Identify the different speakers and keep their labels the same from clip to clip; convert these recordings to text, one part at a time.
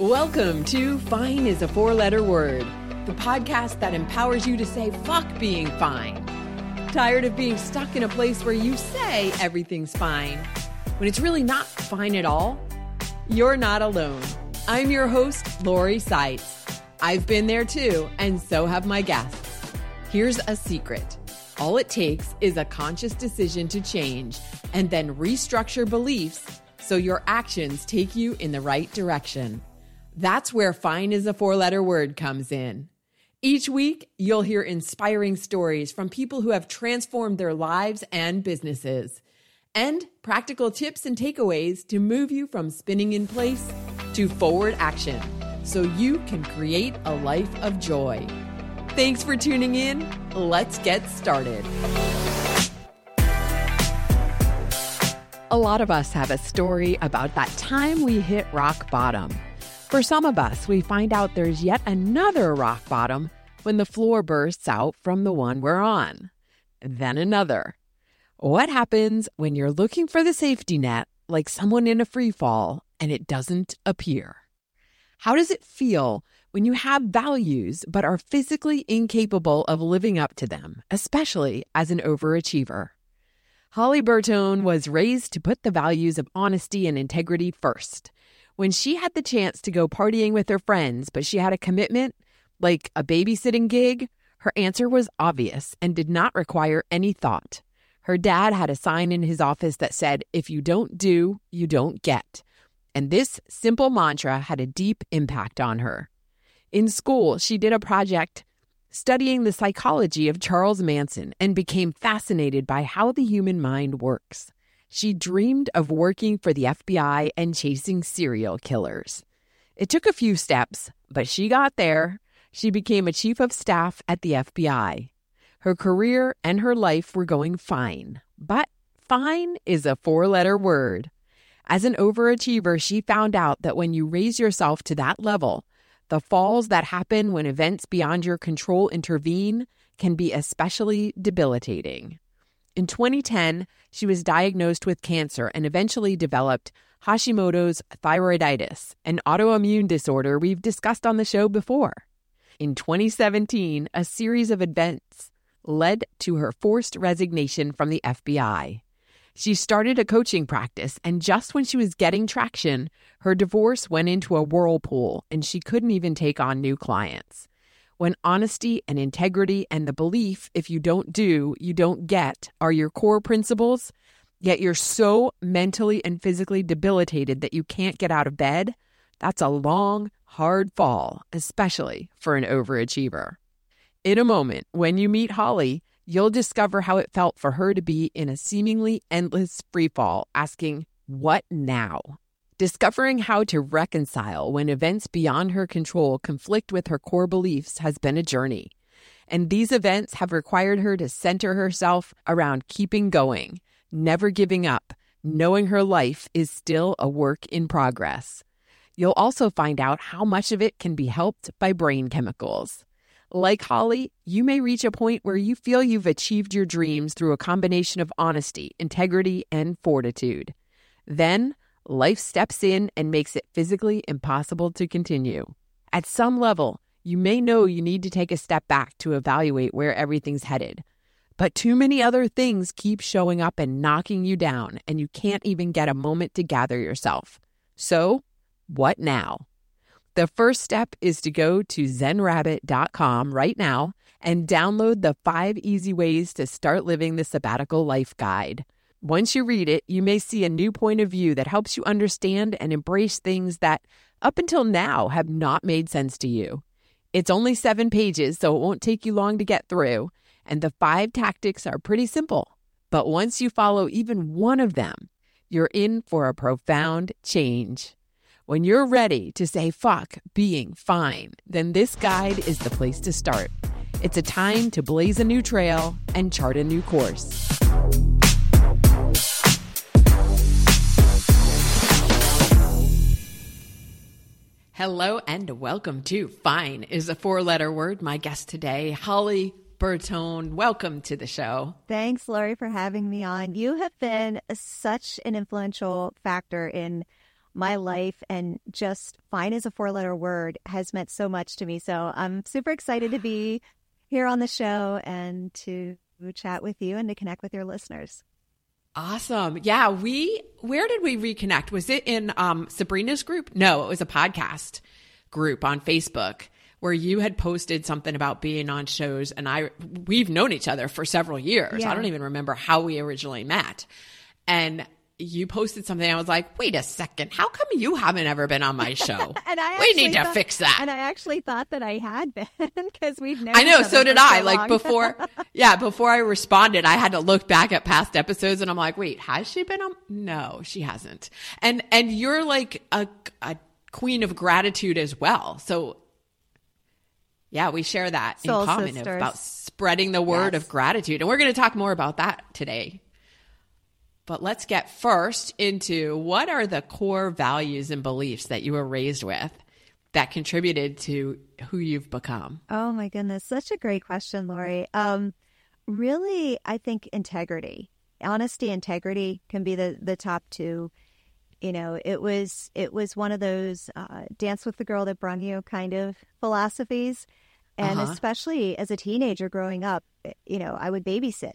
Speaker 1: Welcome to Fine is a Four Letter Word, the podcast that empowers you to say fuck being fine. Tired of being stuck in a place where you say everything's fine when it's really not fine at all? You're not alone. I'm your host, Lori Saitz. I've been there too, and so have my guests. Here's a secret all it takes is a conscious decision to change and then restructure beliefs so your actions take you in the right direction. That's where fine is a four letter word comes in. Each week, you'll hear inspiring stories from people who have transformed their lives and businesses, and practical tips and takeaways to move you from spinning in place to forward action so you can create a life of joy. Thanks for tuning in. Let's get started. A lot of us have a story about that time we hit rock bottom. For some of us, we find out there's yet another rock bottom when the floor bursts out from the one we're on. Then another. What happens when you're looking for the safety net like someone in a free fall and it doesn't appear? How does it feel when you have values but are physically incapable of living up to them, especially as an overachiever? Holly Bertone was raised to put the values of honesty and integrity first. When she had the chance to go partying with her friends, but she had a commitment, like a babysitting gig, her answer was obvious and did not require any thought. Her dad had a sign in his office that said, If you don't do, you don't get. And this simple mantra had a deep impact on her. In school, she did a project studying the psychology of Charles Manson and became fascinated by how the human mind works. She dreamed of working for the FBI and chasing serial killers. It took a few steps, but she got there. She became a chief of staff at the FBI. Her career and her life were going fine, but fine is a four letter word. As an overachiever, she found out that when you raise yourself to that level, the falls that happen when events beyond your control intervene can be especially debilitating. In 2010, she was diagnosed with cancer and eventually developed Hashimoto's thyroiditis, an autoimmune disorder we've discussed on the show before. In 2017, a series of events led to her forced resignation from the FBI. She started a coaching practice, and just when she was getting traction, her divorce went into a whirlpool and she couldn't even take on new clients when honesty and integrity and the belief if you don't do, you don't get are your core principles, yet you're so mentally and physically debilitated that you can't get out of bed, that's a long, hard fall, especially for an overachiever. In a moment, when you meet Holly, you'll discover how it felt for her to be in a seemingly endless freefall, asking, What now? Discovering how to reconcile when events beyond her control conflict with her core beliefs has been a journey. And these events have required her to center herself around keeping going, never giving up, knowing her life is still a work in progress. You'll also find out how much of it can be helped by brain chemicals. Like Holly, you may reach a point where you feel you've achieved your dreams through a combination of honesty, integrity, and fortitude. Then, life steps in and makes it physically impossible to continue. At some level, you may know you need to take a step back to evaluate where everything's headed. But too many other things keep showing up and knocking you down, and you can't even get a moment to gather yourself. So, what now? The first step is to go to zenrabbit.com right now and download the five easy ways to start living the sabbatical life guide. Once you read it, you may see a new point of view that helps you understand and embrace things that, up until now, have not made sense to you. It's only seven pages, so it won't take you long to get through, and the five tactics are pretty simple. But once you follow even one of them, you're in for a profound change. When you're ready to say fuck being fine, then this guide is the place to start. It's a time to blaze a new trail and chart a new course. Hello and welcome to Fine is a four letter word. My guest today, Holly Bertone. Welcome to the show.
Speaker 2: Thanks, Lori, for having me on. You have been such an influential factor in my life and just fine as a four letter word has meant so much to me. So I'm super excited to be here on the show and to chat with you and to connect with your listeners.
Speaker 1: Awesome. Yeah, we where did we reconnect? Was it in um, Sabrina's group? No, it was a podcast group on Facebook where you had posted something about being on shows and I we've known each other for several years. Yeah. I don't even remember how we originally met. And you posted something. I was like, wait a second. How come you haven't ever been on my show? and I we need to fix that.
Speaker 2: And I actually thought that I had been because we've known.
Speaker 1: I know. So did I.
Speaker 2: So
Speaker 1: like before, yeah, before I responded, I had to look back at past episodes and I'm like, wait, has she been on? No, she hasn't. And, and you're like a, a queen of gratitude as well. So yeah, we share that Soul in common sisters. about spreading the word yes. of gratitude. And we're going to talk more about that today. But let's get first into what are the core values and beliefs that you were raised with that contributed to who you've become?
Speaker 2: Oh my goodness, such a great question, Lori. Um, really, I think integrity, honesty, integrity can be the the top two. You know, it was it was one of those uh, dance with the girl that brung you kind of philosophies, and uh-huh. especially as a teenager growing up, you know, I would babysit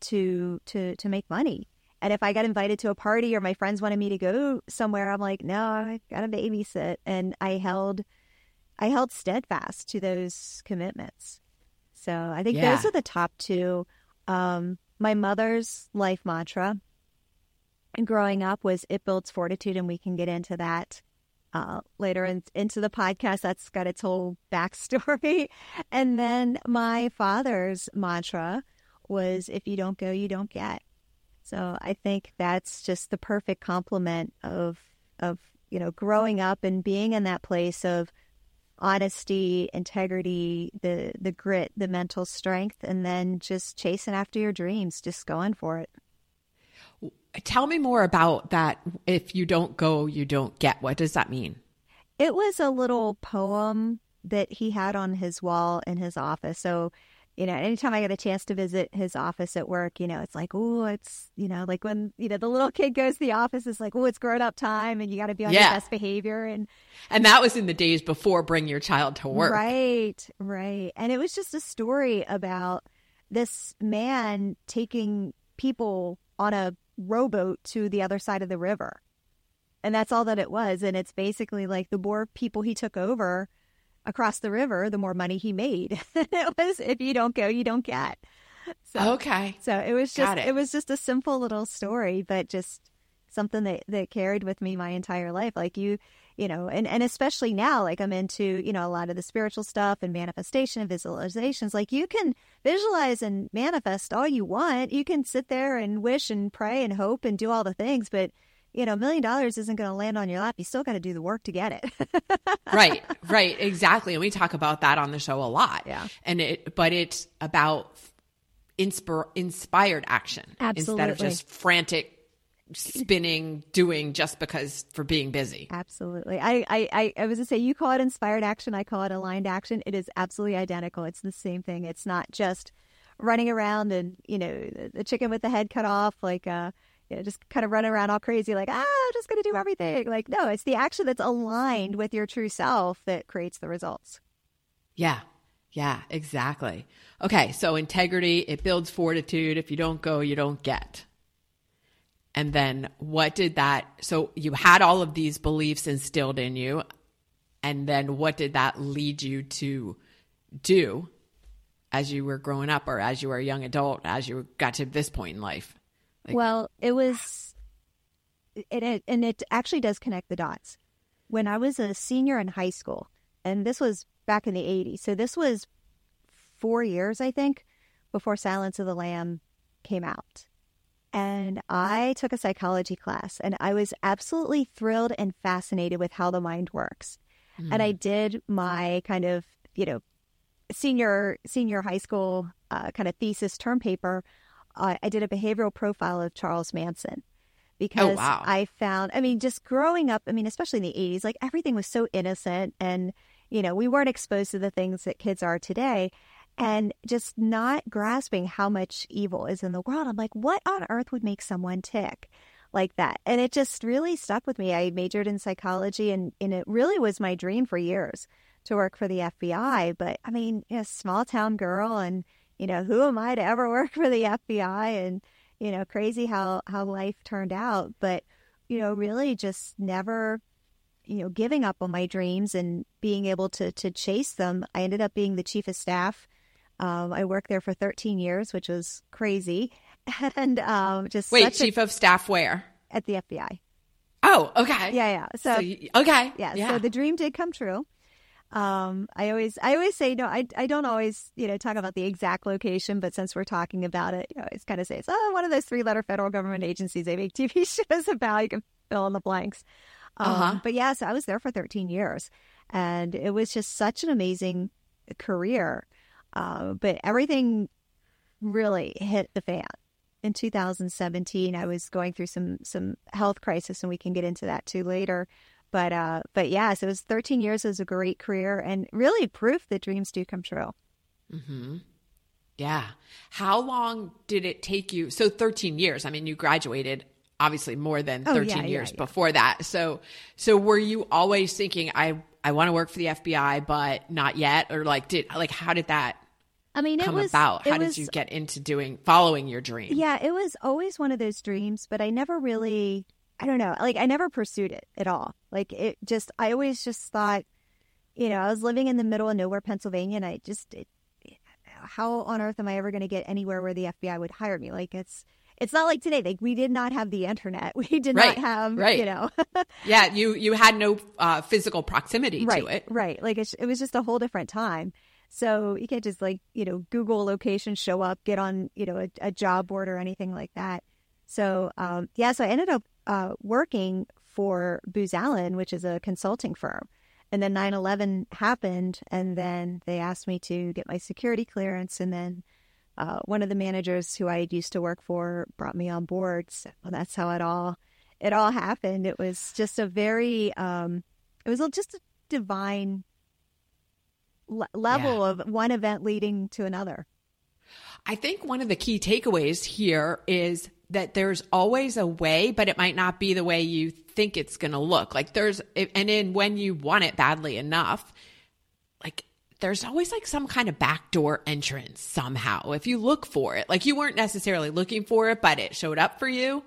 Speaker 2: to to to make money and if I got invited to a party or my friends wanted me to go somewhere, I'm like, no, I got to babysit. And I held, I held steadfast to those commitments. So I think yeah. those are the top two. Um, my mother's life mantra growing up was it builds fortitude, and we can get into that uh, later in, into the podcast. That's got its whole backstory. and then my father's mantra was if you don't go, you don't get. So I think that's just the perfect complement of of you know growing up and being in that place of honesty, integrity, the the grit, the mental strength, and then just chasing after your dreams, just going for it.
Speaker 1: Tell me more about that. If you don't go, you don't get. What does that mean?
Speaker 2: It was a little poem that he had on his wall in his office. So you know, anytime I get a chance to visit his office at work, you know, it's like, oh, it's, you know, like when, you know, the little kid goes to the office, it's like, oh, it's grown up time and you got to be on yeah. your best behavior. And,
Speaker 1: and that was in the days before bring your child to work.
Speaker 2: Right, right. And it was just a story about this man taking people on a rowboat to the other side of the river. And that's all that it was. And it's basically like the more people he took over, across the river, the more money he made. it was if you don't go, you don't get.
Speaker 1: So, okay.
Speaker 2: So it was just it. it. was just a simple little story, but just something that that carried with me my entire life. Like you, you know, and and especially now, like I'm into you know a lot of the spiritual stuff and manifestation and visualizations. Like you can visualize and manifest all you want. You can sit there and wish and pray and hope and do all the things, but you know, a million dollars isn't going to land on your lap. You still got to do the work to get it.
Speaker 1: right, right, exactly. And we talk about that on the show a lot.
Speaker 2: Yeah.
Speaker 1: And it, but it's about inspire, inspired action
Speaker 2: Absolutely.
Speaker 1: instead of just frantic spinning, doing just because for being busy.
Speaker 2: Absolutely. I, I, I, was to say, you call it inspired action. I call it aligned action. It is absolutely identical. It's the same thing. It's not just running around and, you know, the chicken with the head cut off, like, uh, you know, just kind of run around all crazy, like, ah, I'm just going to do everything. Like, no, it's the action that's aligned with your true self that creates the results.
Speaker 1: Yeah. Yeah, exactly. Okay. So integrity, it builds fortitude. If you don't go, you don't get. And then what did that, so you had all of these beliefs instilled in you. And then what did that lead you to do as you were growing up or as you were a young adult, as you got to this point in life?
Speaker 2: Like, well, it was, it, it, and it actually does connect the dots. When I was a senior in high school, and this was back in the 80s, so this was four years, I think, before Silence of the Lamb came out. And I took a psychology class, and I was absolutely thrilled and fascinated with how the mind works. Mm. And I did my kind of, you know, senior senior high school uh, kind of thesis term paper I, I did a behavioral profile of Charles Manson oh, because
Speaker 1: oh, wow.
Speaker 2: I found, I mean, just growing up, I mean, especially in the 80s, like everything was so innocent and, you know, we weren't exposed to the things that kids are today and just not grasping how much evil is in the world. I'm like, what on earth would make someone tick? like that. And it just really stuck with me. I majored in psychology and, and it really was my dream for years to work for the FBI. But I mean, a small town girl and, you know, who am I to ever work for the FBI? And, you know, crazy how, how life turned out. But, you know, really just never, you know, giving up on my dreams and being able to, to chase them. I ended up being the chief of staff. Um, I worked there for 13 years, which was crazy. And um, just
Speaker 1: wait, chief a, of staff where?
Speaker 2: At the FBI.
Speaker 1: Oh, okay.
Speaker 2: Yeah, yeah. So, so
Speaker 1: you, okay,
Speaker 2: yeah, yeah. So the dream did come true. Um, I always, I always say no. I, I don't always, you know, talk about the exact location, but since we're talking about it, you know, it's kind of say it's oh, one of those three-letter federal government agencies they make TV shows about. You can fill in the blanks. Um, uh-huh. But yeah, so I was there for 13 years, and it was just such an amazing career. Uh, but everything really hit the fan in 2017. I was going through some some health crisis, and we can get into that too later. But uh, but yeah, so it was 13 years. It was a great career and really proof that dreams do come true.
Speaker 1: Mm-hmm. Yeah. How long did it take you? So 13 years. I mean, you graduated obviously more than 13 oh, yeah, years yeah, yeah. before that. So so were you always thinking I I want to work for the FBI but not yet or like did like how did that I mean, it was about? How was, did you get into doing following your dream?
Speaker 2: Yeah, it was always one of those dreams, but I never really I don't know. Like I never pursued it at all. Like it just I always just thought, you know, I was living in the middle of nowhere, Pennsylvania, and I just it, how on earth am I ever going to get anywhere where the FBI would hire me? Like it's it's not like today. Like we did not have the internet. We did
Speaker 1: right,
Speaker 2: not have,
Speaker 1: right.
Speaker 2: you know.
Speaker 1: yeah, you you had no uh, physical proximity
Speaker 2: right,
Speaker 1: to it.
Speaker 2: Right. Like it, it was just a whole different time. So you can't just like you know Google location, show up, get on you know a, a job board or anything like that. So um, yeah, so I ended up uh, working for Booz Allen, which is a consulting firm. And then 9 11 happened, and then they asked me to get my security clearance. And then uh, one of the managers who I used to work for brought me on board. So that's how it all it all happened. It was just a very um, it was just a divine level yeah. of one event leading to another.
Speaker 1: I think one of the key takeaways here is that there's always a way, but it might not be the way you think it's going to look. Like there's, and then when you want it badly enough, like there's always like some kind of backdoor entrance somehow. If you look for it, like you weren't necessarily looking for it, but it showed up for you.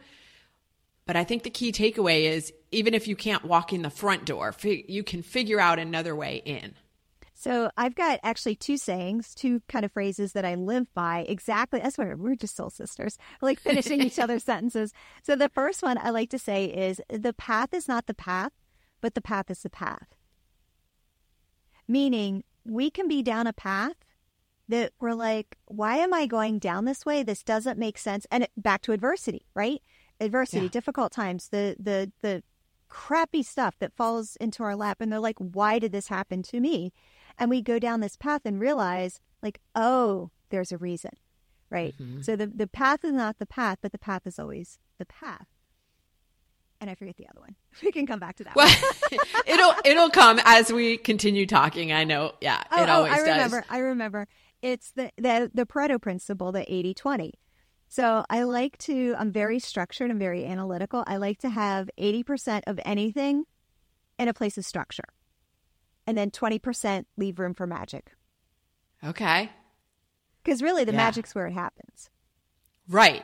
Speaker 1: But I think the key takeaway is even if you can't walk in the front door, you can figure out another way in.
Speaker 2: So I've got actually two sayings, two kind of phrases that I live by exactly. That's why we're just soul sisters, like finishing each other's sentences. So the first one I like to say is the path is not the path, but the path is the path. Meaning we can be down a path that we're like, why am I going down this way? This doesn't make sense. And it, back to adversity, right? Adversity, yeah. difficult times, the the the crappy stuff that falls into our lap, and they're like, why did this happen to me? And we go down this path and realize like oh there's a reason right mm-hmm. so the, the path is not the path but the path is always the path and I forget the other one. We can come back to that. Well,
Speaker 1: it'll it'll come as we continue talking. I know. Yeah,
Speaker 2: oh,
Speaker 1: it always
Speaker 2: oh, I
Speaker 1: does.
Speaker 2: remember. I remember. It's the the the Pareto principle, the 80-20. So I like to. I'm very structured. I'm very analytical. I like to have eighty percent of anything in a place of structure and then 20% leave room for magic.
Speaker 1: Okay.
Speaker 2: Because really the yeah. magic's where it happens.
Speaker 1: Right.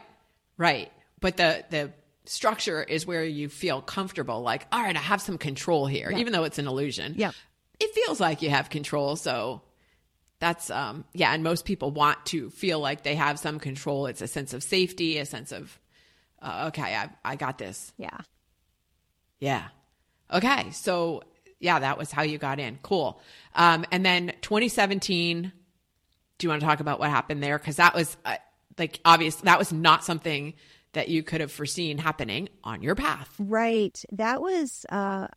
Speaker 1: Right. But the the structure is where you feel comfortable like, all right, I have some control here, yeah. even though it's an illusion.
Speaker 2: Yeah.
Speaker 1: It feels like you have control, so that's um yeah, and most people want to feel like they have some control. It's a sense of safety, a sense of uh, okay, I I got this.
Speaker 2: Yeah.
Speaker 1: Yeah. Okay. So yeah, that was how you got in. Cool. Um, and then 2017, do you want to talk about what happened there? Because that was uh, like obvious. That was not something that you could have foreseen happening on your path.
Speaker 2: Right. That was. Uh,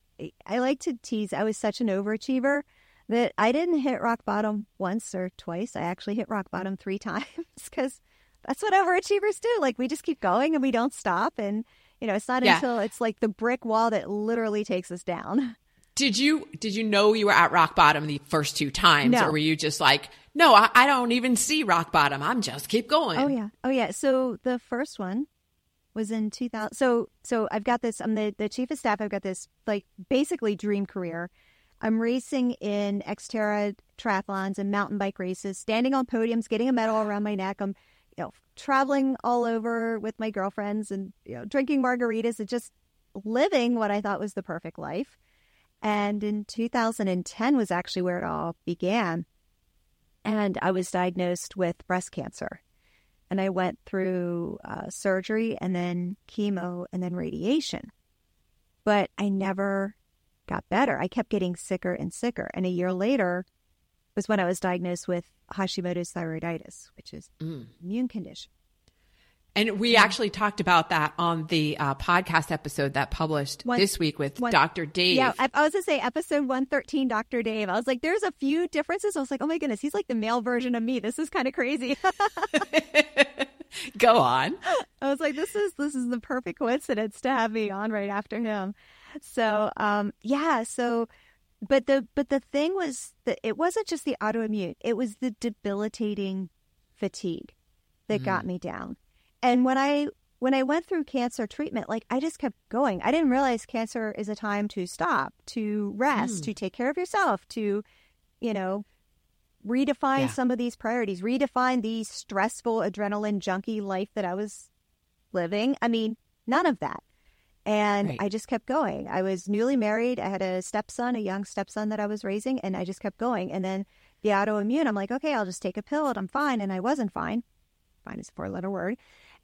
Speaker 2: I like to tease. I was such an overachiever that I didn't hit rock bottom once or twice. I actually hit rock bottom three times because that's what overachievers do. Like we just keep going and we don't stop. And you know, it's not yeah. until it's like the brick wall that literally takes us down.
Speaker 1: Did you did you know you were at rock bottom the first two times,
Speaker 2: no.
Speaker 1: or were you just like, no, I, I, don't even see rock bottom. I'm just keep going.
Speaker 2: Oh yeah, oh yeah. So the first one, was in 2000. So, so I've got this. I'm the, the chief of staff. I've got this like basically dream career. I'm racing in Xterra triathlons and mountain bike races, standing on podiums, getting a medal around my neck. I'm, you know, traveling all over with my girlfriends and you know, drinking margaritas and just living what I thought was the perfect life. And in 2010 was actually where it all began. And I was diagnosed with breast cancer and I went through uh, surgery and then chemo and then radiation. But I never got better. I kept getting sicker and sicker. And a year later was when I was diagnosed with Hashimoto's thyroiditis, which is mm. immune condition.
Speaker 1: And we actually talked about that on the uh, podcast episode that published one, this week with one, Dr. Dave.
Speaker 2: Yeah, I, I was going to say episode 113, Dr. Dave. I was like, there's a few differences. I was like, oh my goodness, he's like the male version of me. This is kind of crazy.
Speaker 1: Go on.
Speaker 2: I was like, this is this is the perfect coincidence to have me on right after him. So, um, yeah. So, but the but the thing was that it wasn't just the autoimmune; it was the debilitating fatigue that mm. got me down. And when I when I went through cancer treatment, like I just kept going. I didn't realize cancer is a time to stop, to rest, mm. to take care of yourself, to, you know, redefine yeah. some of these priorities, redefine the stressful adrenaline junkie life that I was living. I mean, none of that. And right. I just kept going. I was newly married. I had a stepson, a young stepson that I was raising, and I just kept going. And then the autoimmune, I'm like, okay, I'll just take a pill and I'm fine. And I wasn't fine. Fine is a four letter word.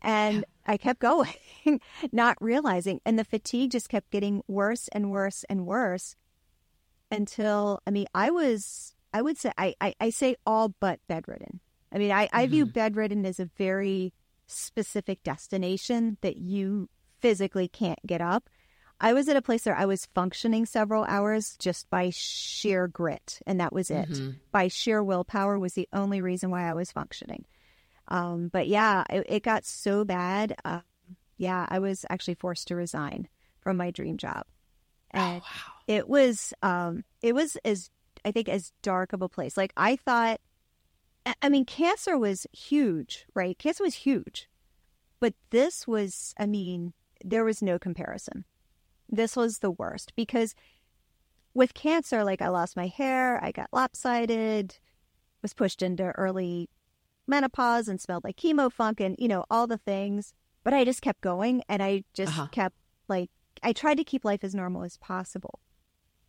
Speaker 2: And. I kept going, not realizing. And the fatigue just kept getting worse and worse and worse until, I mean, I was, I would say, I, I, I say all but bedridden. I mean, I, mm-hmm. I view bedridden as a very specific destination that you physically can't get up. I was at a place where I was functioning several hours just by sheer grit, and that was it. Mm-hmm. By sheer willpower was the only reason why I was functioning. Um, but yeah, it, it, got so bad. Uh, yeah, I was actually forced to resign from my dream job,
Speaker 1: oh, and oh, wow.
Speaker 2: it was um, it was as I think as dark of a place. Like I thought, I mean, cancer was huge, right? Cancer was huge, but this was, I mean, there was no comparison. This was the worst because with cancer, like I lost my hair, I got lopsided, was pushed into early menopause and smelled like chemo funk and, you know, all the things. But I just kept going and I just uh-huh. kept like, I tried to keep life as normal as possible.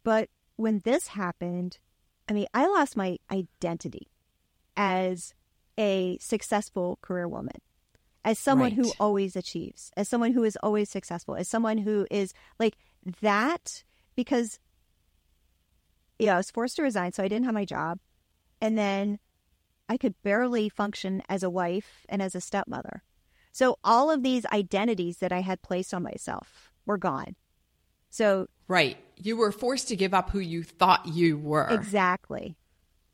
Speaker 2: But when this happened, I mean, I lost my identity as a successful career woman, as someone right. who always achieves, as someone who is always successful, as someone who is like that, because, yeah, I was forced to resign, so I didn't have my job. And then I could barely function as a wife and as a stepmother. So all of these identities that I had placed on myself were gone. So
Speaker 1: right, you were forced to give up who you thought you were.
Speaker 2: Exactly.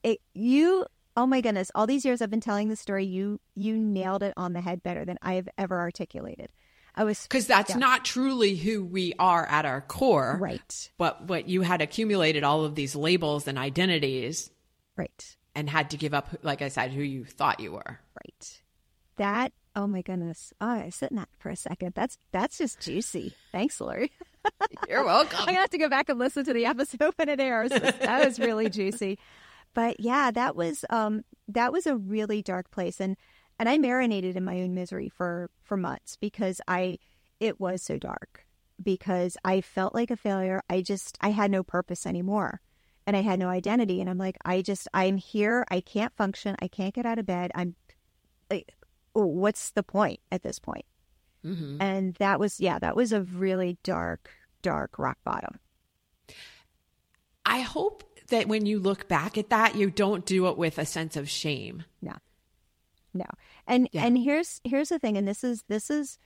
Speaker 2: It, you oh my goodness, all these years I've been telling the story, you you nailed it on the head better than I have ever articulated. I was
Speaker 1: because that's yeah. not truly who we are at our core,
Speaker 2: right?
Speaker 1: But what you had accumulated all of these labels and identities,
Speaker 2: right?
Speaker 1: And had to give up, like I said, who you thought you were.
Speaker 2: Right. That. Oh my goodness. Oh, I sit in that for a second. That's that's just juicy. Thanks, Lori.
Speaker 1: You're welcome.
Speaker 2: I'm gonna have to go back and listen to the episode when it airs. That was really juicy. But yeah, that was um that was a really dark place, and and I marinated in my own misery for for months because I it was so dark because I felt like a failure. I just I had no purpose anymore and I had no identity. And I'm like, I just, I'm here. I can't function. I can't get out of bed. I'm like, oh, what's the point at this point? Mm-hmm. And that was, yeah, that was a really dark, dark rock bottom.
Speaker 1: I hope that when you look back at that, you don't do it with a sense of shame.
Speaker 2: No, no. And, yeah. and here's, here's the thing. And this is, this is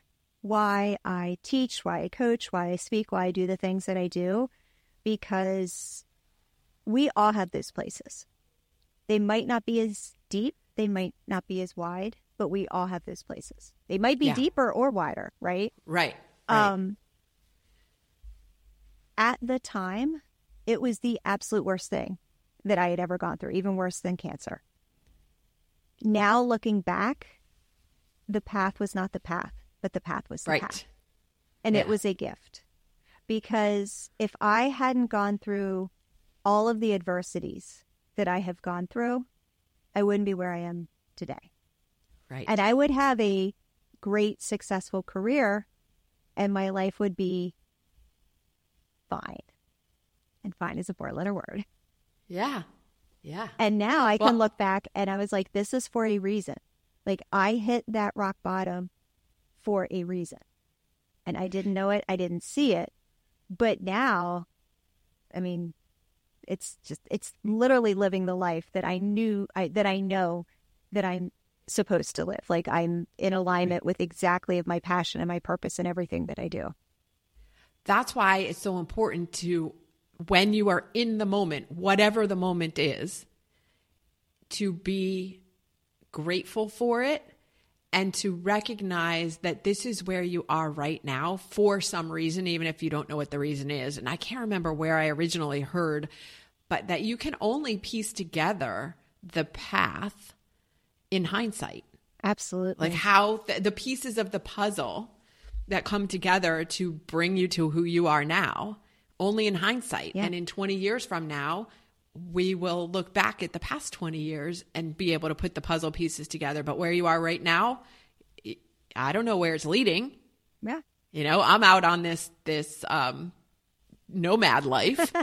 Speaker 2: why I teach, why I coach, why I speak, why I do the things that I do, because we all have those places. They might not be as deep, they might not be as wide, but we all have those places. They might be yeah. deeper or wider, right?
Speaker 1: Right.
Speaker 2: right. Um at the time, it was the absolute worst thing that I had ever gone through, even worse than cancer. Now looking back, the path was not the path. but the path was the
Speaker 1: right.
Speaker 2: path. And
Speaker 1: Yeah.
Speaker 2: it was a gift. Because if I hadn't gone through all of the adversities that I have gone through, I wouldn't be where I am today.
Speaker 1: Right.
Speaker 2: And I would have a great, successful career, and my life would be fine. And fine is a four letter word.
Speaker 1: yeah. Yeah.
Speaker 2: And now I
Speaker 1: Well-
Speaker 2: can look back and I was like, this is for a reason. Like I hit that rock bottom for a reason. And I didn't know it, I didn't see it. But now, I mean, it's just it's literally living the life that I knew I that I know that I'm supposed to live. Like I'm in alignment with exactly of my passion and my purpose and everything that I do.
Speaker 1: That's why it's so important to, when you are in the moment, whatever the moment is, to be grateful for it and to recognize that this is where you are right now for some reason, even if you don't know what the reason is. And I can't remember where I originally heard, but that you can only piece together the path in hindsight
Speaker 2: Absolutely.
Speaker 1: like how th- the pieces of the puzzle that come together to bring you to who you are now only in hindsight
Speaker 2: Yeah.
Speaker 1: and in 20 years from now we will look back at the past 20 years and be able to put the puzzle pieces together. But where you are right now i- don't know where it's leading.
Speaker 2: Yeah.
Speaker 1: you know i'm out on this this um nomad life.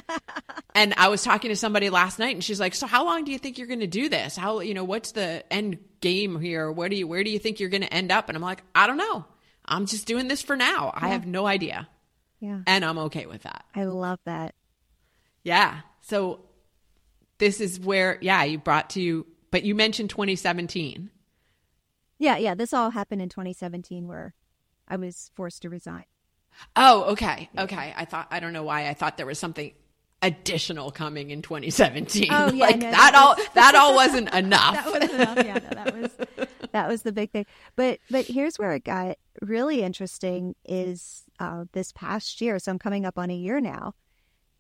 Speaker 1: And i was talking to somebody last night and she's like so how long do you think you're going to do this? How you know what's the end game here? Where do you where do you think you're going to end up? And i'm like i don't know. I'm just doing this for now. I have no idea.
Speaker 2: Yeah.
Speaker 1: and i'm okay with that.
Speaker 2: I love that.
Speaker 1: yeah. So this is where yeah you brought to but you mentioned 2017
Speaker 2: Yeah, yeah. This all happened in 2017 where I was forced to resign.
Speaker 1: Oh, okay. Okay. I thought I don't know why I thought there was something additional coming in 2017.
Speaker 2: Oh, yeah,
Speaker 1: like
Speaker 2: no,
Speaker 1: that,
Speaker 2: that
Speaker 1: all that all wasn't enough.
Speaker 2: That wasn't enough. Yeah, no, that was that was the big thing. But but here's where it got really interesting is uh, this past year. So I'm coming up on a year now.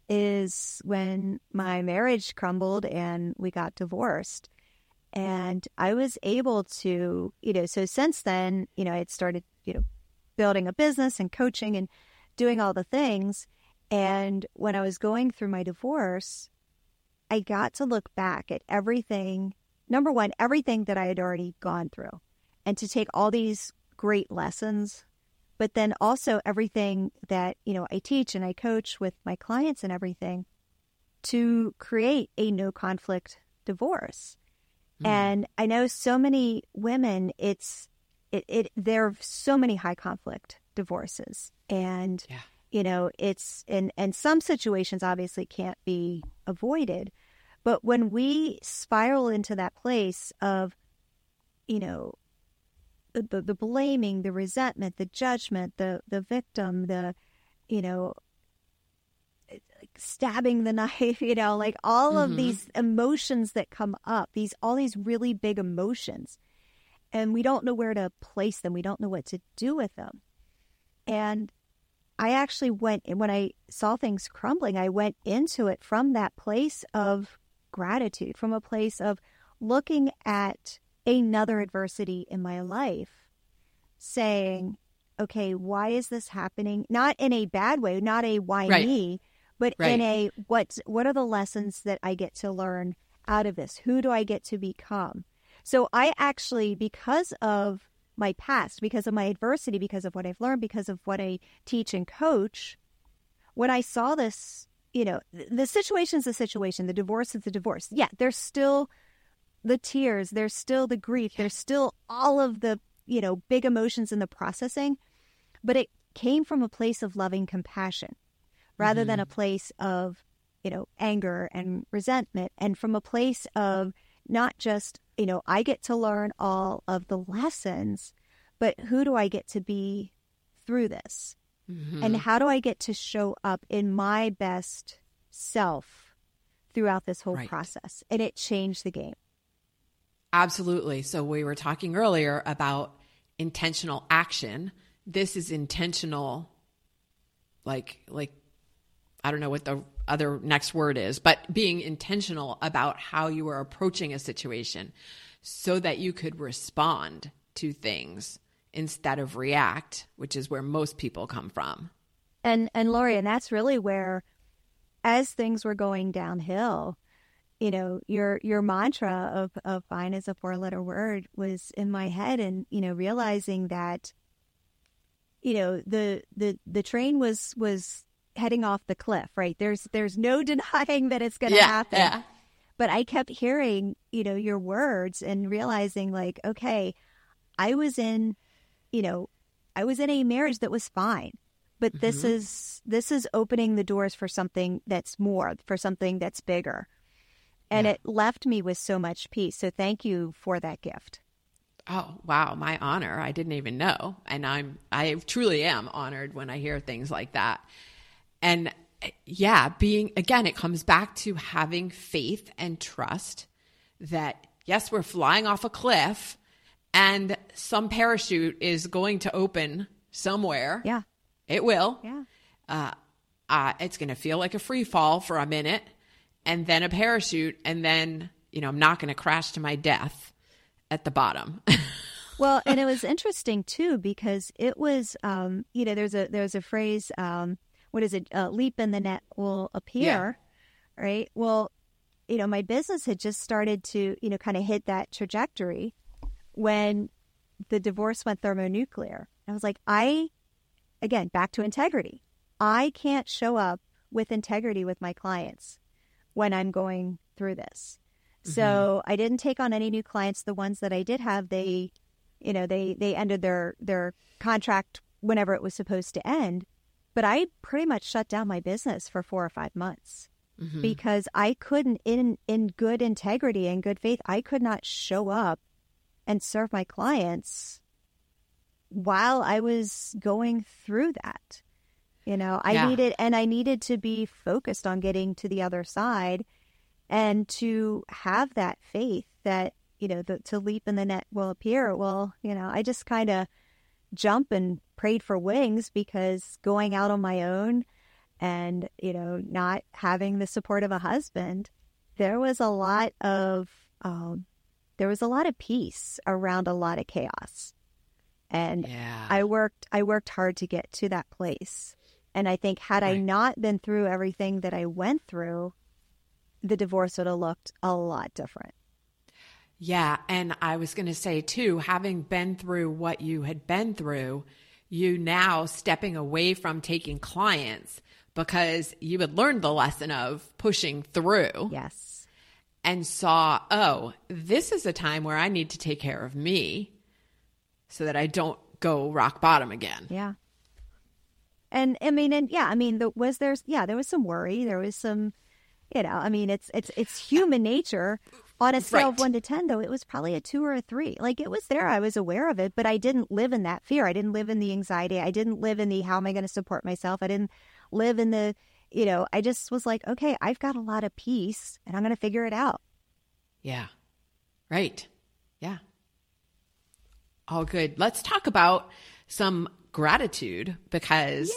Speaker 2: Is when my marriage crumbled and we got divorced. And I was able to, you know, so since then, you know, I had started, you know, building a business and coaching and doing all the things. And when I was going through my divorce, I got to look back at everything. Number one, everything that I had already gone through, and to take all these great lessons, but then also everything that, you know, I teach and I coach with my clients and everything to create a no conflict divorce. Hmm. And I know so many women, it's, it, it, there are so many high conflict divorces. And,
Speaker 1: Yeah.
Speaker 2: you know, it's, and, and some situations obviously can't be avoided. But when we spiral into that place of, you know, the, the, blaming, the resentment, the judgment, the, the victim, the, you know, stabbing the knife, you know, like all of
Speaker 1: Mhm.
Speaker 2: these emotions that come up, these, all these really big emotions. And we don't know where to place them. We don't know what to do with them. And I actually went, when I saw things crumbling, I went into it from that place of gratitude, from a place of looking at another adversity in my life, saying, okay, why is this happening? Not in a bad way, not a why
Speaker 1: Right.
Speaker 2: me, but
Speaker 1: Right.
Speaker 2: in a what what are the lessons that I get to learn out of this? Who do I get to become? So I actually, because of my past, because of my adversity, because of what I've learned, because of what I teach and coach, when I saw this, you know, the situation is the situation, the divorce is the divorce. Yeah, there's still the tears, there's still the grief, there's still all of the, you know, big emotions in the processing, but it came from a place of loving compassion rather than a place of, you know, anger and resentment and from a place of not just, you know, I get to learn all of the lessons, but who do I get to be through this?
Speaker 1: Mhm.
Speaker 2: And how do I get to show up in my best self throughout this whole
Speaker 1: Right.
Speaker 2: process? And it changed the game.
Speaker 1: Absolutely. So we were talking earlier about intentional action. This is intentional like like I don't know what the other next word is, but being intentional about how you are approaching a situation so that you could respond to things instead of react, which is where most people come from.
Speaker 2: And and Lori, and that's really where as things were going downhill, you know, your your mantra of of fine as a four letter word was in my head and, you know, realizing that you know, the the the train was was heading off the cliff, right? There's there's no denying that it's going to
Speaker 1: Yeah,
Speaker 2: happen.
Speaker 1: yeah.
Speaker 2: But I kept hearing, you know, your words and realizing like, okay, I was in, you know, I was in a marriage that was fine. But this
Speaker 1: Mhm.
Speaker 2: is this is opening the doors for something that's more, for something that's bigger. And
Speaker 1: Yeah.
Speaker 2: it left me with so much peace. So thank you for that gift.
Speaker 1: Oh, wow, my honor. I didn't even know. And I'm I truly am honored when I hear things like that. And yeah, being again, it comes back to having faith and trust that yes, we're flying off a cliff and some parachute is going to open somewhere.
Speaker 2: Yeah.
Speaker 1: It will.
Speaker 2: Yeah.
Speaker 1: Uh, uh, it's going to feel like a free fall for a minute and then a parachute. And then, you know, I'm not going to crash to my death at the bottom.
Speaker 2: Well, and it was interesting too because it was, um, you know, there's a there's a phrase, um, what is it? Uh, leap in the net will appear, right? Well, you know, my business had just started to, you know, kind of hit that trajectory when the divorce went thermonuclear. I was like, I, again, back to integrity. I can't show up with integrity with my clients when I'm going through this. So I didn't take on any new clients. The ones that I did have, they, you know, they they ended their their contract whenever it was supposed to end. But I pretty much shut down my business for four or five months
Speaker 1: Mhm.
Speaker 2: because I couldn't, in in good integrity and good faith, I could not show up and serve my clients while I was going through that. You know, I
Speaker 1: Yeah.
Speaker 2: needed, and I needed to be focused on getting to the other side and to have that faith that, you know, the, to leap in the net will appear. Well, you know, I just kind of jump and prayed for wings because going out on my own and, you know, not having the support of a husband, there was a lot of, um, there was a lot of peace around a lot of chaos. And
Speaker 1: yeah.
Speaker 2: I worked I worked hard to get to that place. And I think had I not been through everything that I went through, the divorce would have looked a lot different.
Speaker 1: Yeah. And I was going to say, too, having been through what you had been through, you now stepping away from taking clients because you had learned the lesson of pushing through
Speaker 2: Yes.
Speaker 1: and saw, oh, this is a time where I need to take care of me so that I don't go rock bottom again.
Speaker 2: Yeah. And I mean, and yeah, I mean, the, was there? Yeah, there was some worry. There was some, you know, I mean, it's it's it's human nature. On a scale of one to ten, though, it was probably a two or a three. Like it was there. I was aware of it, but I didn't live in that fear. I didn't live in the anxiety. I didn't live in the how am I going to support myself. I didn't live in the, you know, I just was like, okay, I've got a lot of peace, and I'm going to figure it out.
Speaker 1: Yeah. Right. Yeah. All good. Let's talk about some gratitude because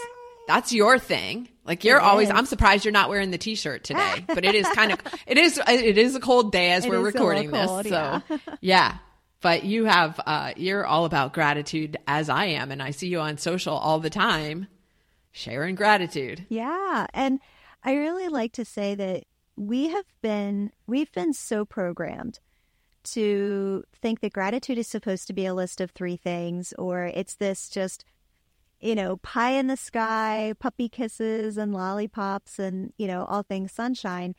Speaker 1: that's your thing. Like you're
Speaker 2: It
Speaker 1: always
Speaker 2: is.
Speaker 1: I'm surprised you're not wearing the t-shirt today, but it is kind of it is it is a cold day as
Speaker 2: It
Speaker 1: we're recording this.
Speaker 2: cold,
Speaker 1: so
Speaker 2: yeah.
Speaker 1: yeah. But you have uh you're all about gratitude as I am and I see you on social all the time sharing gratitude.
Speaker 2: Yeah, and I really like to say that we have been we've been so programmed to think that gratitude is supposed to be a list of three things or it's this just you know pie in the sky puppy kisses and lollipops and you know all things sunshine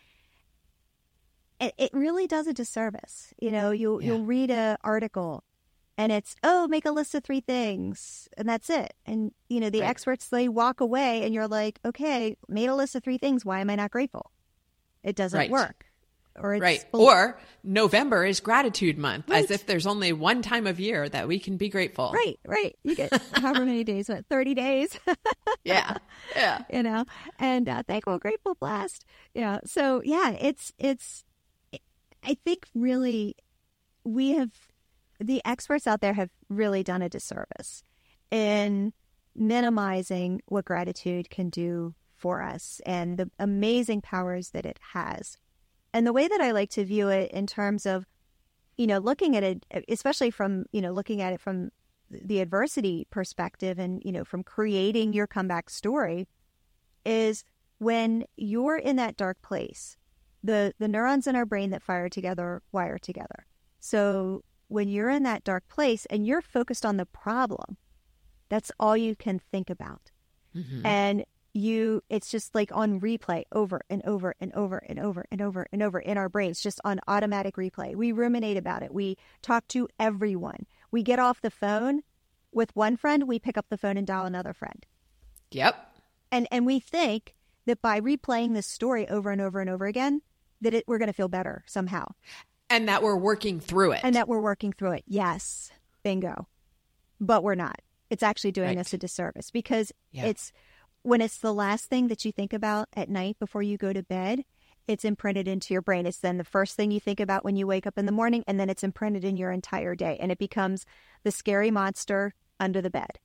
Speaker 2: it, it really does a disservice you know you
Speaker 1: Yeah.
Speaker 2: you'll read an article and it's oh make a list of three things and that's it and you know the
Speaker 1: Right.
Speaker 2: experts they walk away and you're like okay made a list of three things why am i not grateful it doesn't
Speaker 1: Right.
Speaker 2: work or it's
Speaker 1: Right.
Speaker 2: bull-
Speaker 1: Or November is gratitude month
Speaker 2: Right.
Speaker 1: as if there's only one time of year that we can be grateful.
Speaker 2: right right you get however many days what 30 days
Speaker 1: Yeah. Yeah.
Speaker 2: you know and uh, thankful grateful blast yeah so yeah it's it's i think really we have the experts out there have really done a disservice in minimizing what gratitude can do for us and the amazing powers that it has and the way that i like to view it in terms of you know looking at it especially from you know looking at it from the adversity perspective and you know from creating your comeback story is when you're in that dark place the the neurons in our brain that fire together wire together so when you're in that dark place and you're focused on the problem that's all you can think about mm-hmm. and you it's just like on replay over and over and over and over and over and over in our brains just on automatic replay. We ruminate about it. We talk to everyone. We get off the phone with one friend we pick up the phone and dial another friend.
Speaker 1: Yep.
Speaker 2: And and we think that by replaying this story over and over and over again that it, we're going to feel better somehow.
Speaker 1: And that we're working through it.
Speaker 2: And that we're working through it. Yes. Bingo. But we're not. It's actually doing right. us a disservice because yeah. it's when it's the last thing that you think about at night before you go to bed, it's imprinted into your brain. It's then the first thing you think about when you wake up in the morning, and then it's imprinted in your entire day. And it becomes the scary monster under the bed.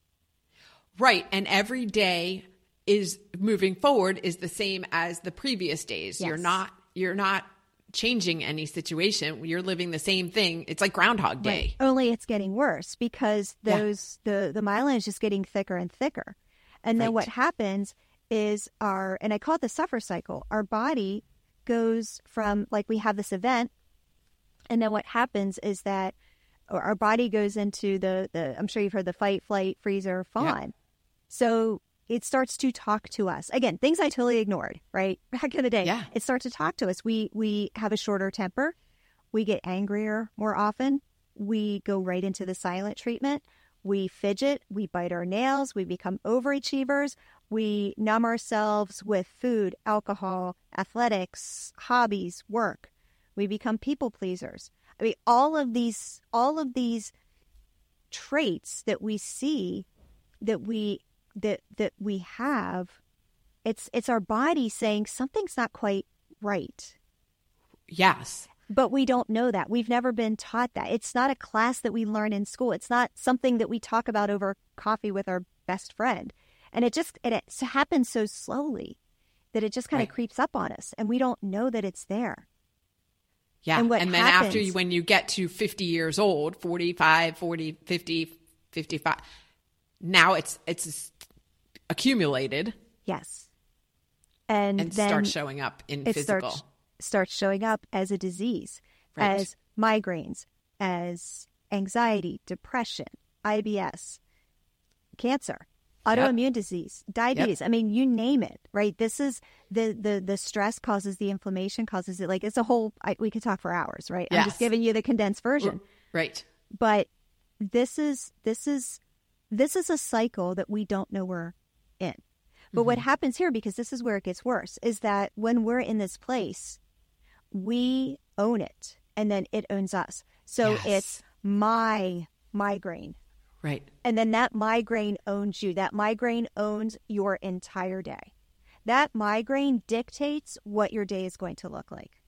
Speaker 1: Right. And every day is moving forward is the same as the previous days. Yes. You're not, you're not changing any situation. You're living the same thing. It's like Groundhog Day.
Speaker 2: Right. Only it's getting worse because those yeah. the the myelin is just getting thicker and thicker. And then right. what happens is our, and I call it the suffer cycle, our body goes from like we have this event. And then what happens is that our body goes into the, the I'm sure you've heard the fight, flight, freezer, fawn. Yeah. So it starts to talk to us again things i totally ignored right back in the day
Speaker 1: yeah.
Speaker 2: it starts to talk to us we we have a shorter temper we get angrier more often we go right into the silent treatment we fidget, we bite our nails, we become overachievers, we numb ourselves with food, alcohol, athletics, hobbies, work. We become people pleasers. I mean, all of these, all of these traits that we see that we that that we have, it's it's our body saying something's not quite right.
Speaker 1: Yes.
Speaker 2: But we don't know that. We've never been taught that. It's not a class that we learn in school. It's not something that we talk about over coffee with our best friend. And it just it, it happens so slowly that it just kind of right. creeps up on us and we don't know that it's there.
Speaker 1: Yeah. And, and then happens, after you, when you get to 50 years old, 45, 40, 50, 55, now it's it's accumulated.
Speaker 2: Yes. And,
Speaker 1: and then starts showing up in physical.
Speaker 2: Starts, starts showing up as a disease, right. as migraines, as anxiety, depression, IBS, cancer, autoimmune yep. disease, diabetes. Yep. I mean, you name it, right? This is the the the stress causes the inflammation, causes it. Like it's a whole. I, we could talk for hours, right? Yes. I'm just giving you the condensed version,
Speaker 1: right?
Speaker 2: But this is this is this is a cycle that we don't know we're in. But mm-hmm. what happens here, because this is where it gets worse, is that when we're in this place, we own it and then it owns us. So yes. it's my migraine.
Speaker 1: Right.
Speaker 2: And then that migraine owns you. That migraine owns your entire day. That migraine dictates what your day is going to look like.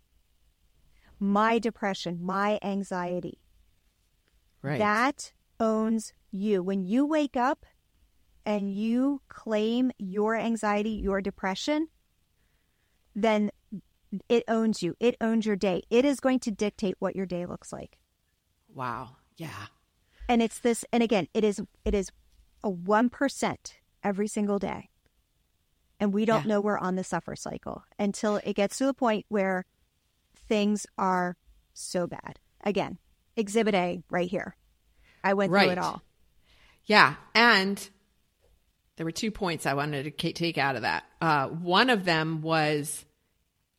Speaker 2: My depression, my anxiety.
Speaker 1: Right.
Speaker 2: That owns you. When you wake up and you claim your anxiety, your depression, then it owns you. It owns your day. It is going to dictate what your day looks like.
Speaker 1: Wow. Yeah.
Speaker 2: And it's this and again, it is it is a 1% every single day. And we don't yeah. know we're on the suffer cycle until it gets to the point where things are so bad. Again, exhibit A right here. I went right. through it all.
Speaker 1: Yeah. And there were two points I wanted to take out of that. Uh, one of them was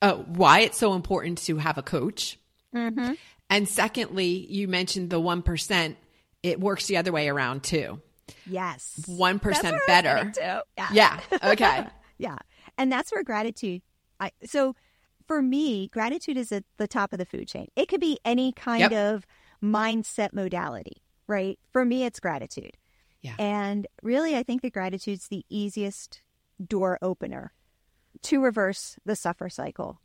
Speaker 1: uh, why it's so important to have a coach. Mm-hmm. And secondly, you mentioned the 1%, it works the other way around too.
Speaker 2: Yes.
Speaker 1: 1% better.
Speaker 2: Yeah.
Speaker 1: yeah. Okay.
Speaker 2: yeah. And that's where gratitude, I, so for me, gratitude is at the top of the food chain. It could be any kind yep. of mindset modality, right? For me, it's gratitude.
Speaker 1: Yeah.
Speaker 2: And really, I think that gratitude's the easiest door opener to reverse the suffer cycle.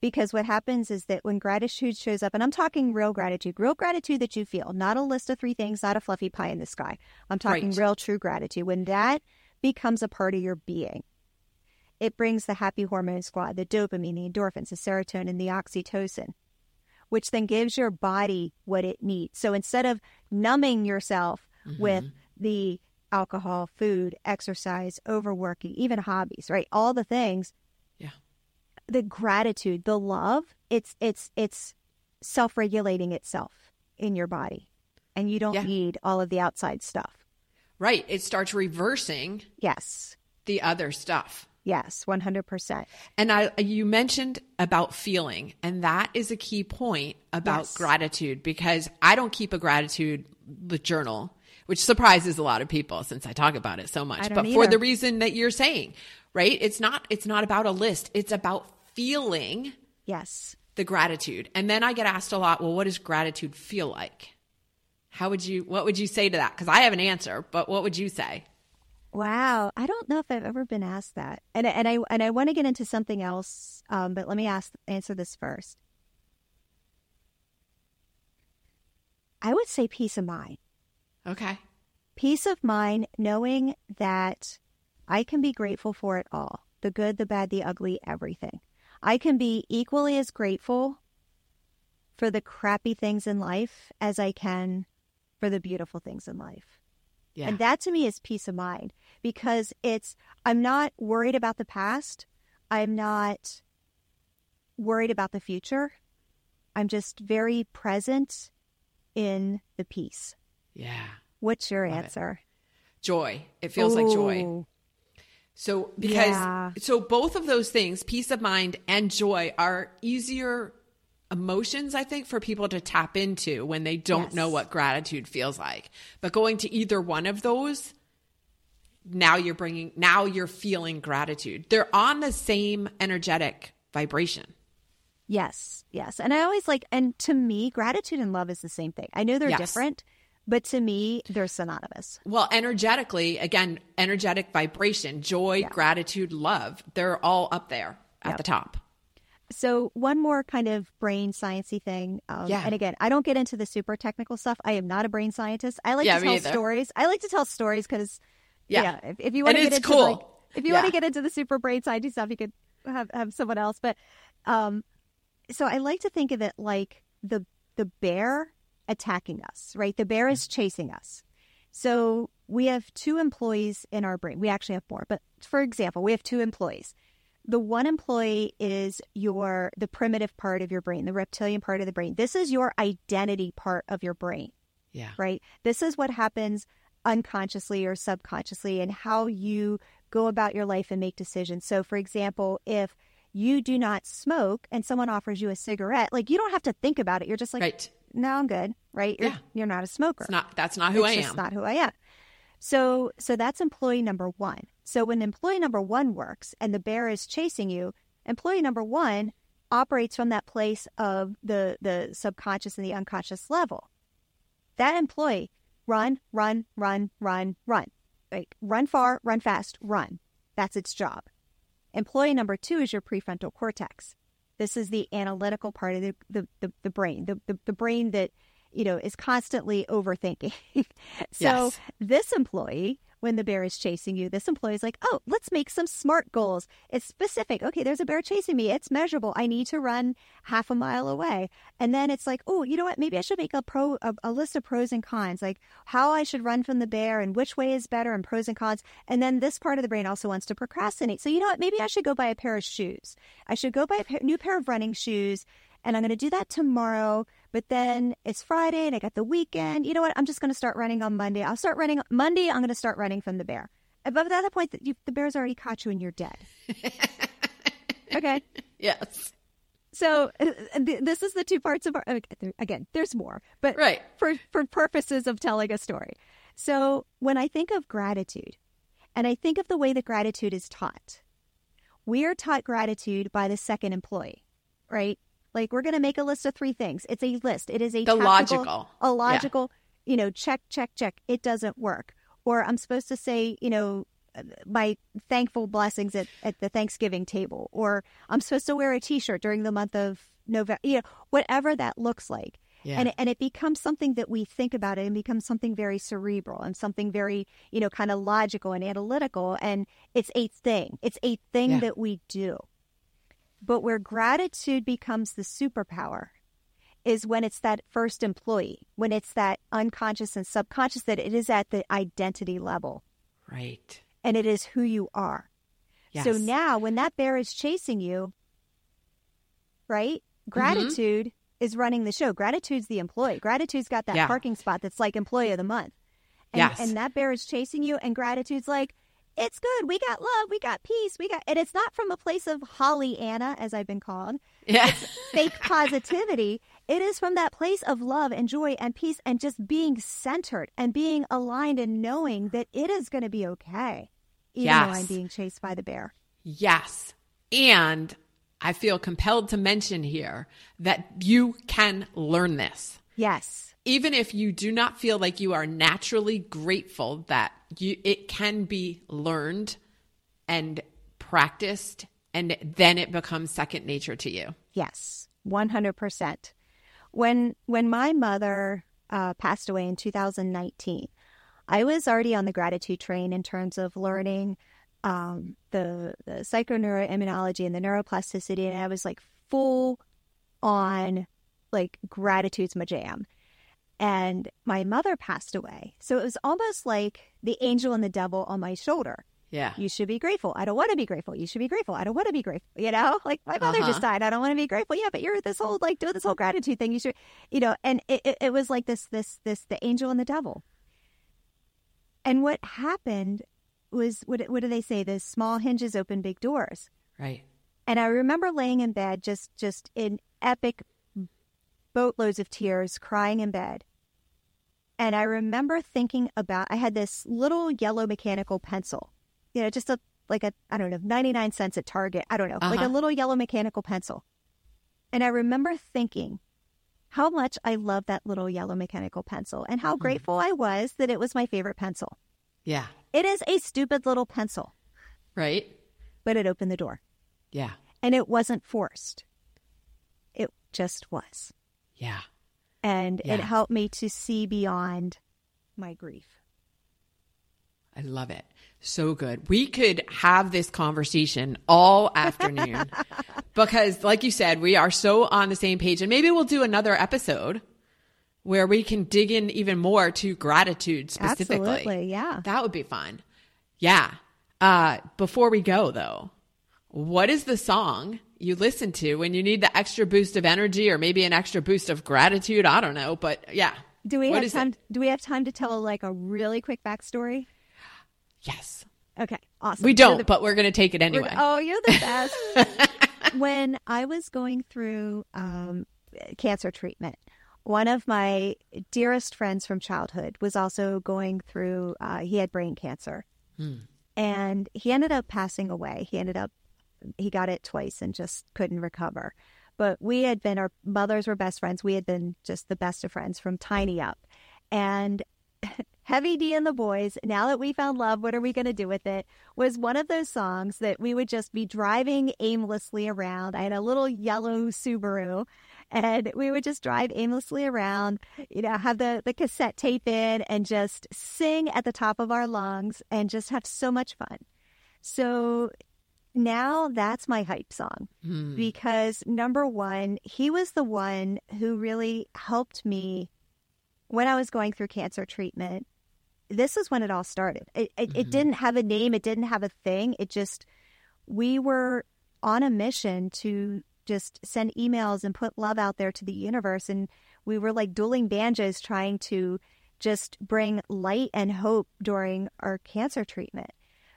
Speaker 2: Because what happens is that when gratitude shows up, and I'm talking real gratitude, real gratitude that you feel, not a list of three things, not a fluffy pie in the sky. I'm talking right. real true gratitude. When that becomes a part of your being, it brings the happy hormone squad, the dopamine, the endorphins, the serotonin, the oxytocin, which then gives your body what it needs. So instead of numbing yourself mm-hmm. with the alcohol, food, exercise, overworking, even hobbies, right? All the things.
Speaker 1: Yeah.
Speaker 2: The gratitude, the love, it's it's it's self-regulating itself in your body. And you don't yeah. need all of the outside stuff.
Speaker 1: Right. It starts reversing.
Speaker 2: Yes.
Speaker 1: The other stuff.
Speaker 2: Yes, 100%.
Speaker 1: And I you mentioned about feeling and that is a key point about yes. gratitude because I don't keep a gratitude journal which surprises a lot of people since I talk about it so much. But
Speaker 2: either.
Speaker 1: for the reason that you're saying, right? It's not it's not about a list. It's about feeling
Speaker 2: Yes.
Speaker 1: the gratitude. And then I get asked a lot, well, what does gratitude feel like? How would you what would you say to that? Cuz I have an answer, but what would you say?
Speaker 2: Wow, I don't know if I've ever been asked that, and and I and I want to get into something else, um, but let me ask answer this first. I would say peace of mind.
Speaker 1: Okay,
Speaker 2: peace of mind, knowing that I can be grateful for it all the good, the bad, the ugly, everything. I can be equally as grateful for the crappy things in life as I can for the beautiful things in life. Yeah. And that to me is peace of mind because it's, I'm not worried about the past. I'm not worried about the future. I'm just very present in the peace.
Speaker 1: Yeah.
Speaker 2: What's your Love answer?
Speaker 1: It. Joy. It feels Ooh. like joy. So because yeah. so both of those things, peace of mind and joy are easier emotions, I think, for people to tap into when they don't yes. know what gratitude feels like. But going to either one of those, now you're bringing, now you're feeling gratitude. They're on the same energetic vibration.
Speaker 2: Yes, yes. And I always like, and to me, gratitude and love is the same thing. I know they're yes. different, but to me, they're synonymous.
Speaker 1: Well, energetically, again, energetic vibration, joy, yeah. gratitude, love, they're all up there at yep. the top.
Speaker 2: So one more kind of brain sciencey thing. Um, yeah. And again, I don't get into the super technical stuff. I am not a brain scientist. I like yeah, to tell stories. I like to tell stories because, yeah. yeah, if, if you want to get into
Speaker 1: cool.
Speaker 2: like, if you yeah. want to get into the super brain sciencey stuff, you could have have someone else. But, um, so I like to think of it like the the bear attacking us. Right, the bear is mm-hmm. chasing us. So we have two employees in our brain. We actually have more, but for example, we have two employees the one employee is your the primitive part of your brain, the reptilian part of the brain. This is your identity part of your brain.
Speaker 1: Yeah.
Speaker 2: Right? This is what happens unconsciously or subconsciously and how you go about your life and make decisions. So for example, if you do not smoke and someone offers you a cigarette, like you don't have to think about it. You're just like, right. no, I'm good, right? You're,
Speaker 1: yeah.
Speaker 2: you're not a smoker.
Speaker 1: It's not, that's not who
Speaker 2: it's
Speaker 1: I
Speaker 2: am. not who I am. So, so that's employee number one. So when employee number one works and the bear is chasing you, employee number one operates from that place of the, the subconscious and the unconscious level. That employee, run, run, run, run, run. Like run far, run fast, run. That's its job. Employee number two is your prefrontal cortex. This is the analytical part of the, the, the, the brain, the, the, the brain that, you know, is constantly overthinking. so yes. this employee when the bear is chasing you. This employee is like, oh, let's make some SMART goals. It's specific. Okay, there's a bear chasing me. It's measurable. I need to run half a mile away. And then it's like, oh, you know what? Maybe I should make a pro a, a list of pros and cons, like how I should run from the bear and which way is better and pros and cons. And then this part of the brain also wants to procrastinate. So you know what? Maybe I should go buy a pair of shoes. I should go buy a pair, new pair of running shoes and I'm going to do that tomorrow. But then it's Friday and I got the weekend. You know what? I'm just going to start running on Monday. I'll start running Monday. I'm going to start running from the bear. At that point, that the bear's already caught you and you're dead. okay.
Speaker 1: Yes.
Speaker 2: So uh, this is the two parts of our. Again, there's more, but
Speaker 1: right.
Speaker 2: for for purposes of telling a story. So when I think of gratitude, and I think of the way that gratitude is taught, we are taught gratitude by the second employee, right? Like we're going to make a list of three things. It's a list. It is a
Speaker 1: the logical,
Speaker 2: a logical. Yeah. You know, check, check, check. It doesn't work. Or I'm supposed to say, you know, my thankful blessings at, at the Thanksgiving table, or I'm supposed to wear a T-shirt during the month of November. You know, whatever that looks like. Yeah. And, and it becomes something that we think about it and becomes something very cerebral and something very, you know, kind of logical and analytical. And it's a thing. It's a thing yeah. that we do. But where gratitude becomes the superpower is when it's that first employee, when it's that unconscious and subconscious, that it is at the identity level.
Speaker 1: Right.
Speaker 2: And it is who you are.
Speaker 1: Yes.
Speaker 2: So now when that bear is chasing you, right?
Speaker 1: Mm-hmm.
Speaker 2: Gratitude is running the show. Gratitude's the employee. Gratitude's got that
Speaker 1: Yeah.
Speaker 2: parking spot that's like employee of the month. And,
Speaker 1: Yes.
Speaker 2: and that bear is chasing you, and gratitude's like, it's good. We got love. We got peace. We got, and it's not from a place of Holly Anna, as I've been called,
Speaker 1: Yeah.
Speaker 2: fake positivity. It is from that place of love and joy and peace and just being centered and being aligned and knowing that it is going to be okay, even though I'm being chased by the bear.
Speaker 1: Yes. And I feel compelled to mention here that you can learn this.
Speaker 2: Yes.
Speaker 1: Even if you do not feel like you are naturally grateful that you it can be learned and practiced and then it becomes second nature to you.
Speaker 2: Yes, one hundred percent. When when my mother uh, passed away in 2019, I was already on the gratitude train in terms of learning um, the the psychoneuroimmunology and the neuroplasticity, and I was like full on like gratitude's my jam. And my mother passed away, so it was almost like the angel and the devil on my shoulder
Speaker 1: Yeah.
Speaker 2: you should be grateful. I don't want to be grateful. You should be grateful. I don't want to be grateful. You know, like my mother
Speaker 1: Uh-huh.
Speaker 2: just died. I don't want to be grateful. Yeah, but you're this whole like doing this whole gratitude thing. You should, you know, and it, it, it was like this, this, this, the angel and the devil. And what happened was, what, what do they say? The small hinges open big doors.
Speaker 1: Right.
Speaker 2: And I remember laying in bed, just, just in epic boatloads of tears, crying in bed. And I remember thinking about, I had this little yellow mechanical pencil, you know, just a, like a, I don't know, 99 cents at Target. I don't know, like a
Speaker 1: Uh-huh.
Speaker 2: little yellow mechanical pencil. And I remember thinking how much I loved that little yellow mechanical pencil and how grateful I was that it was my favorite pencil.
Speaker 1: Yeah.
Speaker 2: It is a stupid little pencil,
Speaker 1: Right?
Speaker 2: but it opened the door
Speaker 1: Yeah.
Speaker 2: and it wasn't forced. It just was.
Speaker 1: Yeah.
Speaker 2: And
Speaker 1: Yeah.
Speaker 2: it helped me to see beyond my grief.
Speaker 1: I love it. So good. We could have this conversation all afternoon because, like you said, we are so on the same page. And maybe we'll do another episode where we can dig in even more to gratitude specifically.
Speaker 2: Absolutely, yeah.
Speaker 1: That would be fun. Yeah. Uh, before we go, though, what is the song you listen to when you need the extra boost of energy or maybe an extra boost of gratitude? I don't know. But yeah.
Speaker 2: Do we
Speaker 1: What
Speaker 2: have
Speaker 1: is it?
Speaker 2: time? Do we have time to tell like a really quick backstory?
Speaker 1: Yes.
Speaker 2: Okay, awesome.
Speaker 1: We don't,
Speaker 2: the-
Speaker 1: but we're going to take it anyway.
Speaker 2: Oh, you're the best. when I was going through um, cancer treatment, one of my dearest friends from childhood was also going through. Uh, he had brain cancer, and he ended up passing away. He ended up he got it twice and just couldn't recover. But we had been our mothers were best friends. We had been just the best of friends from tiny up, and Heavy D and the Boyz, Now That We Found Love, What Are We Going to Do With It? was one of those songs that we would just be driving aimlessly around. I had a little yellow Subaru and we would just drive aimlessly around, you know, have the, the cassette tape in and just sing at the top of our lungs and just have so much fun. So now that's my hype song hmm. because number one, he was the one who really helped me when I was going through cancer treatment, this is when it all started. It, it, it mm-hmm. didn't have a name, it didn't have a thing. It just, we were on a mission to just send emails and put love out there to the universe. And we were like dueling banjos trying to just bring light and hope during our cancer treatment.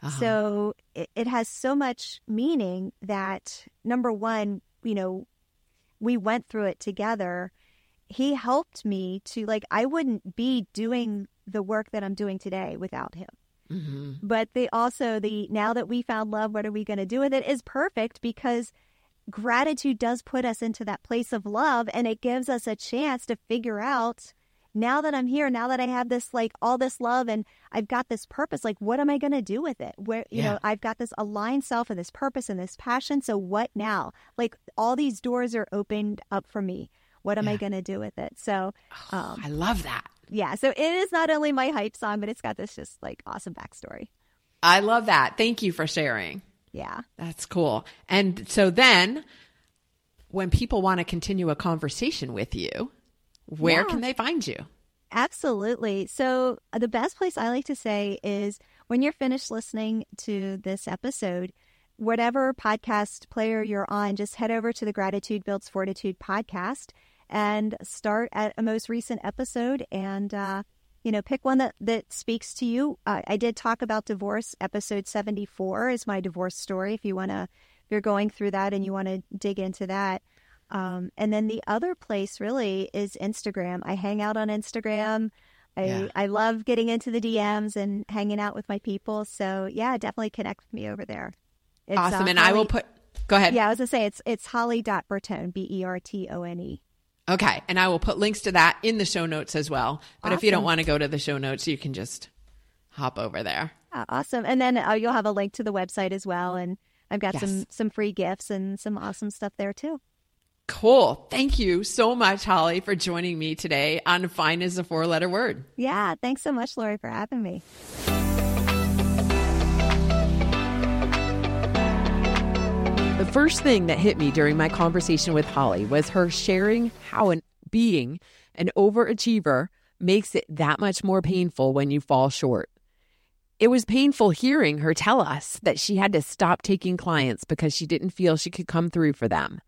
Speaker 2: So it, it has so much meaning that number one, you know, we went through it together he helped me to like I wouldn't be doing the work that I'm doing today without him.
Speaker 1: Mm-hmm.
Speaker 2: But they also the now that we found love, what are we going to do with it is perfect because gratitude does put us into that place of love and it gives us a chance to figure out now that I'm here, now that I have this like all this love and I've got this purpose, like what am I going to do with it? Where you
Speaker 1: Yeah.
Speaker 2: know, I've got this aligned self and this purpose and this passion, so what now? Like all these doors are opened up for me. What am I going to do with it? So, um,
Speaker 1: I love that.
Speaker 2: yeah, so it is not only my hype song, but it's got this just like awesome backstory.
Speaker 1: I love that. Thank you for sharing.
Speaker 2: Yeah.
Speaker 1: That's cool. And so then when people want to continue a conversation with you, where
Speaker 2: Yeah.
Speaker 1: can they find you?
Speaker 2: Absolutely. So, uh, the best place I like to say is when you're finished listening to this episode, whatever podcast player you're on, just head over to the Gratitude Builds Fortitude podcast and start at a most recent episode and, uh, you know, pick one that, that speaks to you. Uh, I did talk about divorce. Episode 74 is my divorce story. If you want to, if you're going through that and you want to dig into that. Um, and then the other place really is Instagram. I hang out on Instagram. I,
Speaker 1: Yeah.
Speaker 2: I love getting into the DMs and hanging out with my people. So yeah, definitely connect with me over there. It's, uh,
Speaker 1: awesome. and I will put, go ahead.
Speaker 2: Yeah, I was gonna say it's it's Holly.Bertone, B E R T O N E.
Speaker 1: Okay. And I will put links to that in the show notes as well. But if you don't want to go to the show notes, you can just hop over there.
Speaker 2: Uh, awesome. And then uh, you'll have a link to the website as well. And I've got some some free gifts and some awesome stuff there too.
Speaker 1: Cool. Thank you so much, Holly, for joining me today on Fine is a Four Letter Word.
Speaker 2: Yeah, thanks so much, Lori, for having me.
Speaker 1: The first thing that hit me during my conversation with Holly was her sharing how an being an overachiever makes it that much more painful when you fall short. It was painful hearing her tell us that she had to stop taking clients because she didn't feel she could come through for them.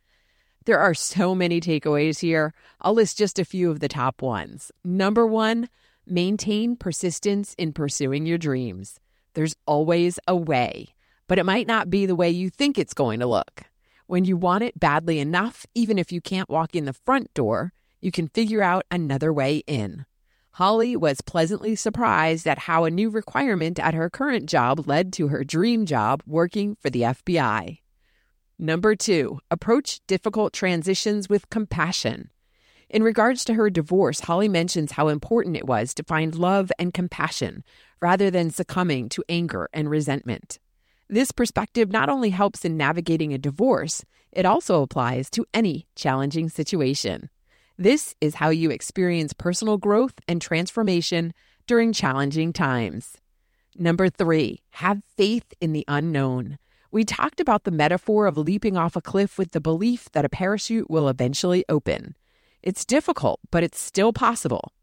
Speaker 1: There are so many takeaways here. I'll list just a few of the top ones. Number one, maintain persistence in pursuing your dreams. There's always a way, but it might not be the way you think it's going to look. When you want it badly enough, even if you can't walk in the front door, you can figure out another way in. Holly was pleasantly surprised at how a new requirement at her current job led to her dream job working for the FBI. Number two, approach difficult transitions with compassion. In regards to her divorce, Holly mentions how important it was to find love and compassion rather than succumbing to anger and resentment. This perspective not only helps in navigating a divorce, it also applies to any challenging situation. This is how you experience personal growth and transformation during challenging times. Number three, have faith in the unknown. We talked about the metaphor of leaping off a cliff with the belief that a parachute will eventually open. It's difficult, but it's still possible.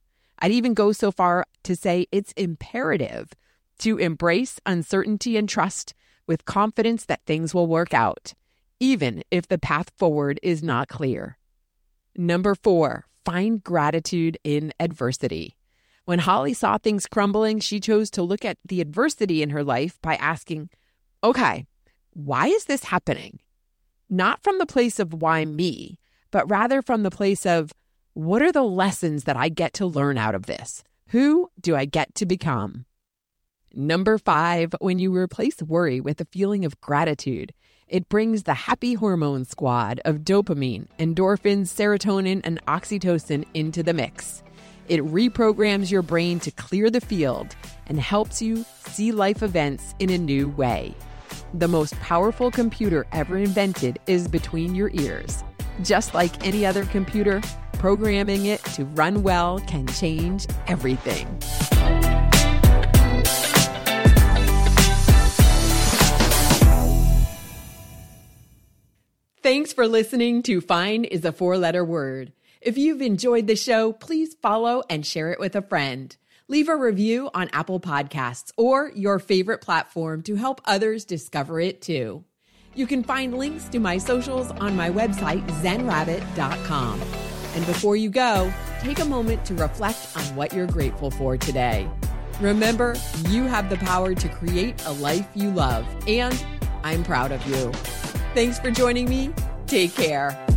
Speaker 1: I'd even go so far to say it's imperative to embrace uncertainty and trust with confidence that things will work out, even if the path forward is not clear. Number four, find gratitude in adversity. When Holly saw things crumbling, she chose to look at the adversity in her life by asking, okay, why is this happening? Not from the place of why me, but rather from the place of what are the lessons that I get to learn out of this? Who do I get to become? Number five, when you replace worry with a feeling of gratitude, it brings the happy hormone squad of dopamine, endorphins, serotonin, and oxytocin into the mix. It reprograms your brain to clear the field and helps you see life events in a new way. The most powerful computer ever invented is between your ears. Just like any other computer, programming it to run well can change everything. Thanks for listening to Fine is a Four Letter Word. If you've enjoyed the show, please follow and share it with a friend. Leave a review on Apple Podcasts or your favorite platform to help others discover it too. You can find links to my socials on my website, zenrabbit.com. And before you go, take a moment to reflect on what you're grateful for today. Remember, you have the power to create a life you love, and I'm proud of you. Thanks for joining me. Take care.